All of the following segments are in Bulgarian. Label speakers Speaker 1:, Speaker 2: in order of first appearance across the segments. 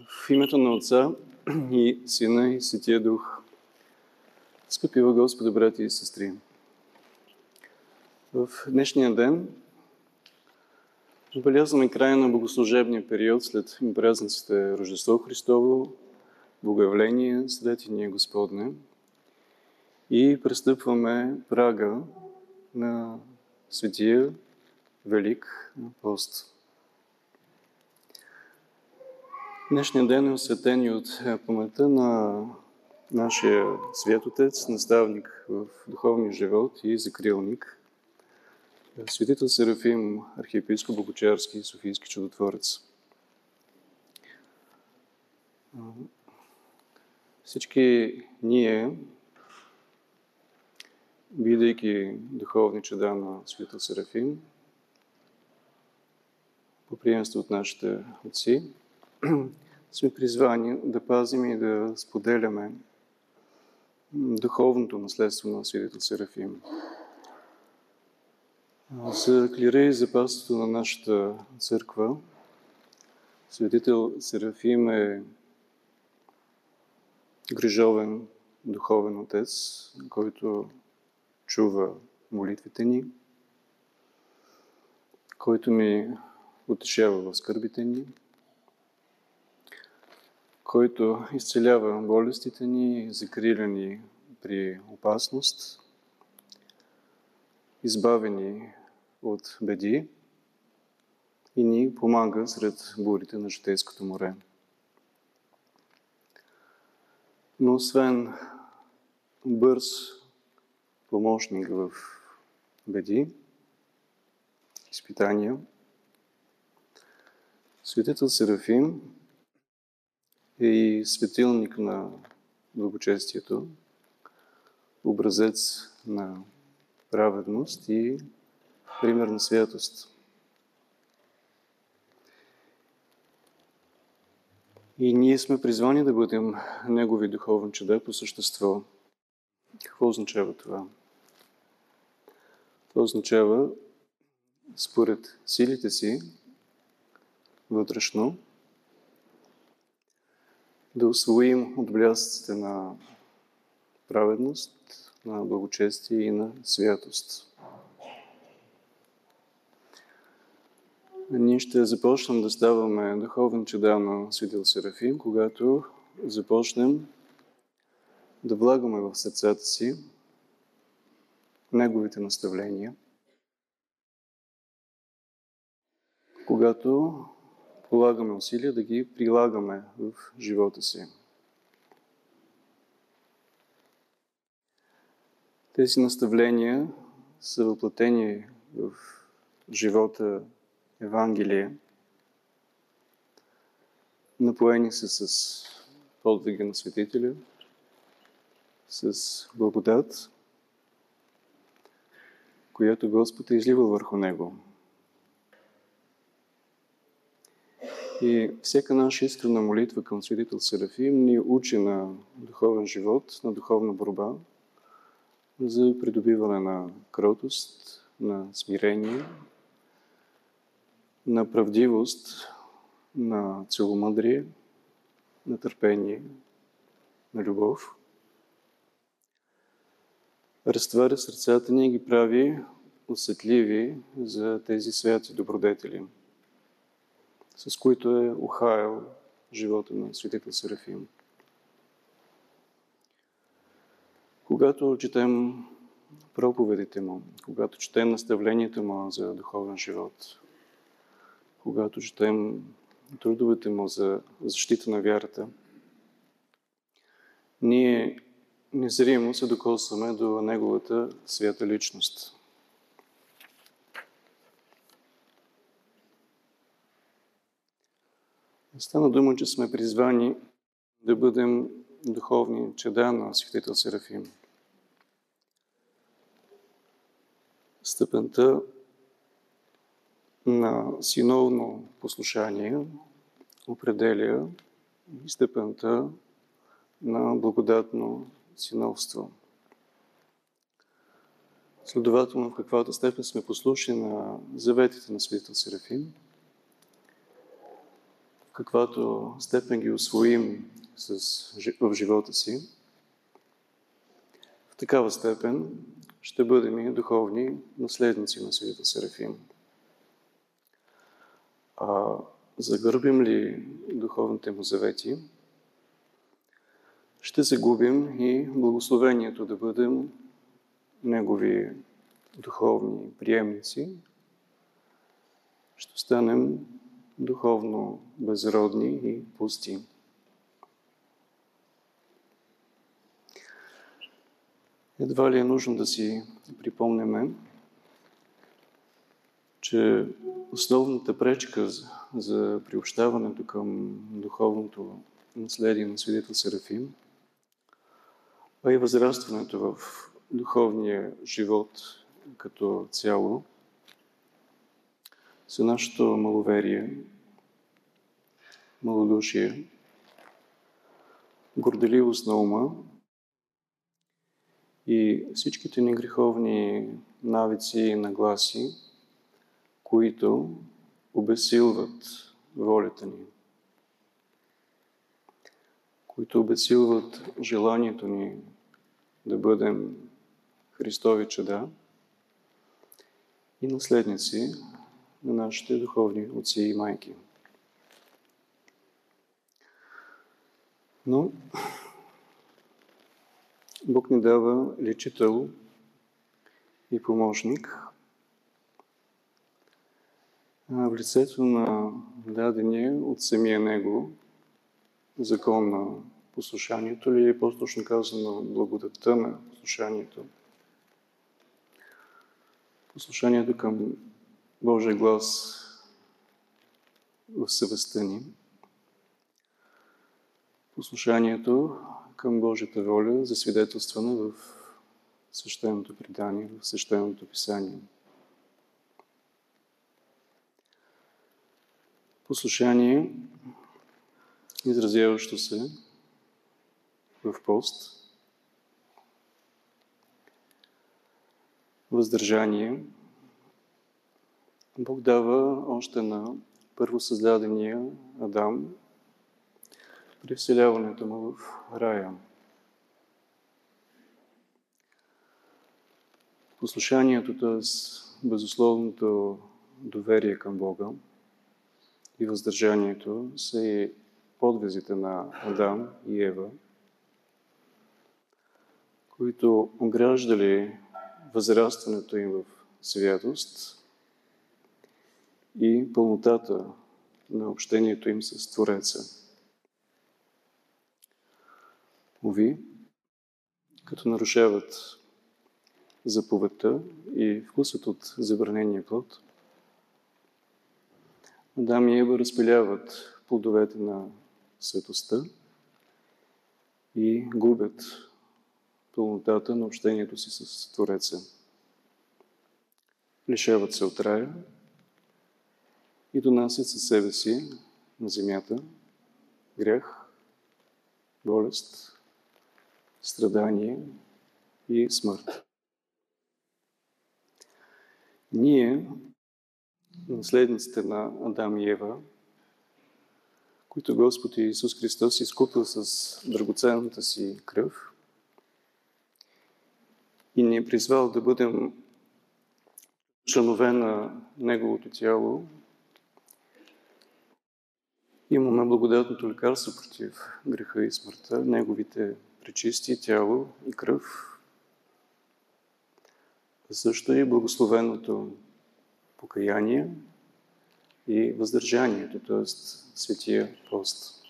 Speaker 1: В името на Отца и Сина и Светия Дух. Скъпи във Господа, брати и сестри! В днешния ден отбелязваме края на богослужебния период след празниците Рождество Христово, Богоявление, Светение Господне и пристъпваме прага на Светия Велик пост. Днешният ден е осветен и от паметта на нашия святотец, наставник в духовния живот и закрилник, светител Серафим, архиепископ Богочарски, Софийски чудотворец. Всички ние, бидейки духовни чеда на светител Серафим, по приемство от нашите отци, сме призвани да пазим и да споделяме духовното наследство на свидетел Серафим. За клира и за паството на нашата църква, свидетел Серафим е грижовен духовен отец, който чува молитвите ни, който ми утешава в скърбите ни, който изцелява болестите ни, закриля ни при опасност, избавени от беди и ни помага сред бурите на житейското море. Но освен бърз помощник в беди, изпитания, светител Серафим е и светилник на благочестието, образец на праведност и пример на святост. И ние сме призвани да бъдем Негови духовен чеда по същество. Какво означава това? Това означава, според силите си, вътрешно, да освоим от блясъците на праведност, на благочестие и на святост. Ние ще започнем да ставаме духовен чеда на Светил Серафим, когато започнем да влагаме в сърцата си неговите наставления, когато полагаме усилия да ги прилагаме в живота си. Тези наставления са въплатени в живота Евангелие, напоени са с подвига на светителя, с благодат, която Господ е изливал върху него. И всяка наша искрена молитва към свидетел Серафим ни учи на духовен живот, на духовна борба, за придобиване на кротост, на смирение, на правдивост, на целомъдрие, на търпение, на любов. Разтваря сърцата ни и ги прави усетливи за тези святи добродетели – с които е ухаял живота на светител Серафим. Когато четем проповедите му, когато четем наставленията му за духовен живот, когато четем трудовете му за защита на вярата, ние незримо се докосваме до неговата свята личност. Стана дума, че сме призвани да бъдем духовни чеда на светител Серафим. Степента на синовно послушание определя степента на благодатно синовство. Следователно, в каквато степен сме послушни на заветите на светител Серафим – каквато степен ги освоим с, в живота си, в такава степен ще бъдем и духовни наследници на Святите Серафим. А загърбим ли духовните му завети, ще загубим и благословението да бъдем негови духовни приемници, ще станем духовно безродни и пусти. Едва ли е нужно да си припомняме, че основната пречка за, приобщаването към духовното наследие на свидетел Серафим, а и възрастването в духовния живот като цяло, са нашето маловерие, малодушие, горделивост на ума и всичките ни греховни навици и нагласи, които обесилват волята ни, които обесилват желанието ни да бъдем Христови чеда и наследници на нашите духовни отци и майки. Но Бог ни дава лечител и помощник в лицето на дадения от самия Него закон на послушанието или по-точно казано благодата на послушанието. Послушанието към Божия глас в съвестта ни. Послушанието към Божията воля за свидетелстване в свещеното предание, в свещеното писание. Послушание, изразяващо се в пост, въздържание. Бог дава още на първо създадения Адам при вселяването му в рая. Послушанието, т.е. безусловното доверие към Бога и въздържанието са и подвизите на Адам и Ева, които ограждали възрастването им в святост и пълнотата на общението им с Твореца. Ови, като нарушават заповедта и вкусът от забранения плод, Адам и Ева разпиляват плодовете на светостта и губят пълнотата на общението си с Твореца. Лишават се от рая и донасят със себе си на земята грях, болест, страдание и смърт. Ние, наследниците на Адам и Ева, които Господ Исус Христос изкупил с драгоценната си кръв, и ни е призвал да бъдем членове на Неговото тяло, имаме благодатното лекарство против греха и смъртта, Неговите пречисти тяло и кръв, също и благословеното покаяние и въздържанието, т.е. светия пост.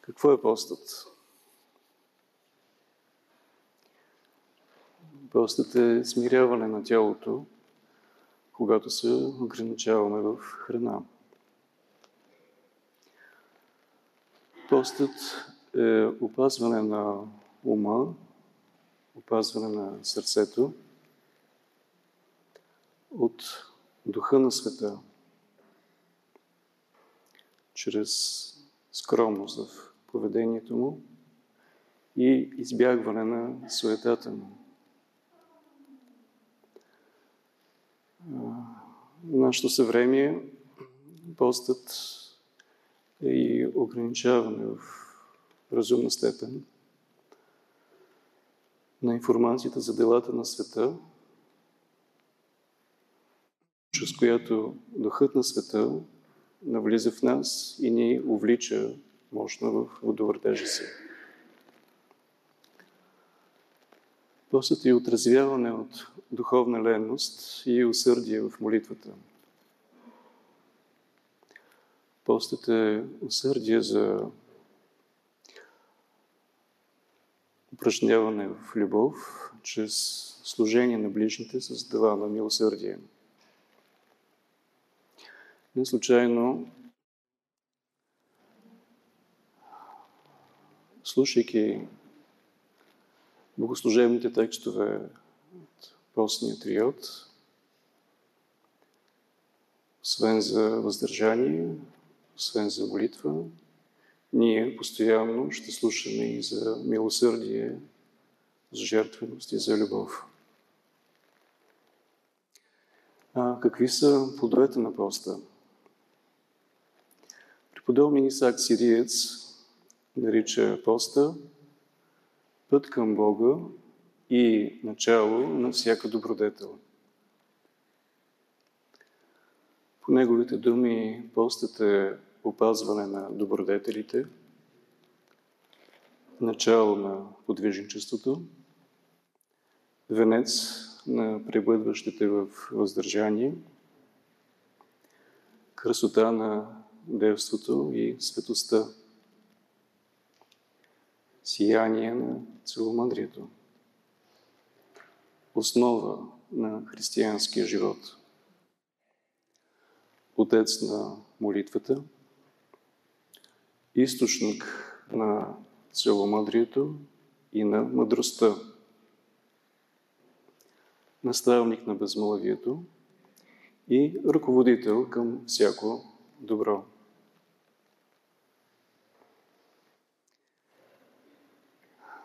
Speaker 1: Какво е постът? Постът е смиряване на тялото, когато се ограничаваме в храна. Постът е опазване на ума, опазване на сърцето от духа на света, чрез скромност в поведението му и избягване на суетата му. Нашето съвремие постът е и ограничаване в разумна степен на информацията за делата на света, чрез която духът на света навлиза в нас и ни увлича мощно в водовъртежа си. Постът е отразвяване от духовна ленност и усърдие в молитвата. Постът е усърдие за упражняване в любов, чрез служение на ближните с дела на милосърдие. Не случайно, слушайки богослужебните текстове от постния триот, освен за въздържание, освен за молитва, ние постоянно ще слушаме и за милосърдие, за жертвеност и за любов. А какви са плодовете на поста? Преподобен Исак Сириец нарича поста път към Бога и начало на всяка добродетел. По неговите думи, постът е опазване на добродетелите, начало на подвижничеството, венец на пребъдващите в въздържание, красота на девството и светостта, сияние на целомъдрието, основа на християнския живот, отец на молитвата – източник на целомъдрието и на мъдростта, наставник на безмълвието и ръководител към всяко добро.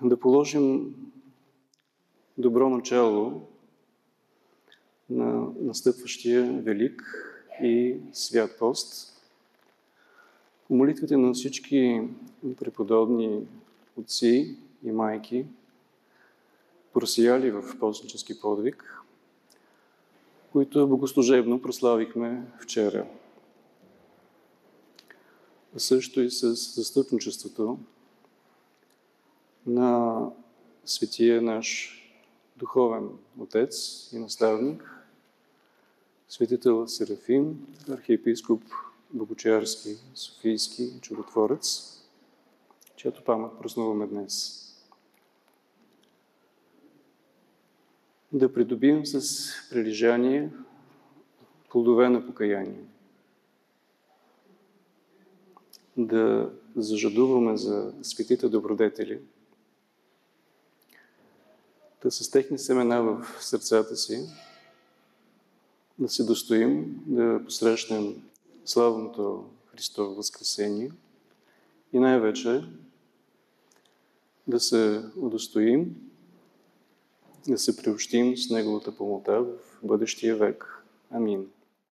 Speaker 1: Да положим добро начало на настъпващия велик и свят пост – молитвите на всички преподобни отци и майки, просияли в постнически подвиг, които богослужебно прославихме вчера. А също и с застъпничеството на светия наш духовен отец и наставник, светител Серафим, архиепископ Богочарски, Софийски чудотворец, чиято памет празнуваме днес. Да придобием с прилежание плодове на покаяние. Да зажадуваме за светите добродетели, да с техни семена в сърцата си, да се достоим, да посрещнем славното Христово възкресение и най-вече да се удостоим, да се приобщим с Неговата пълнота в бъдещия век. Амин.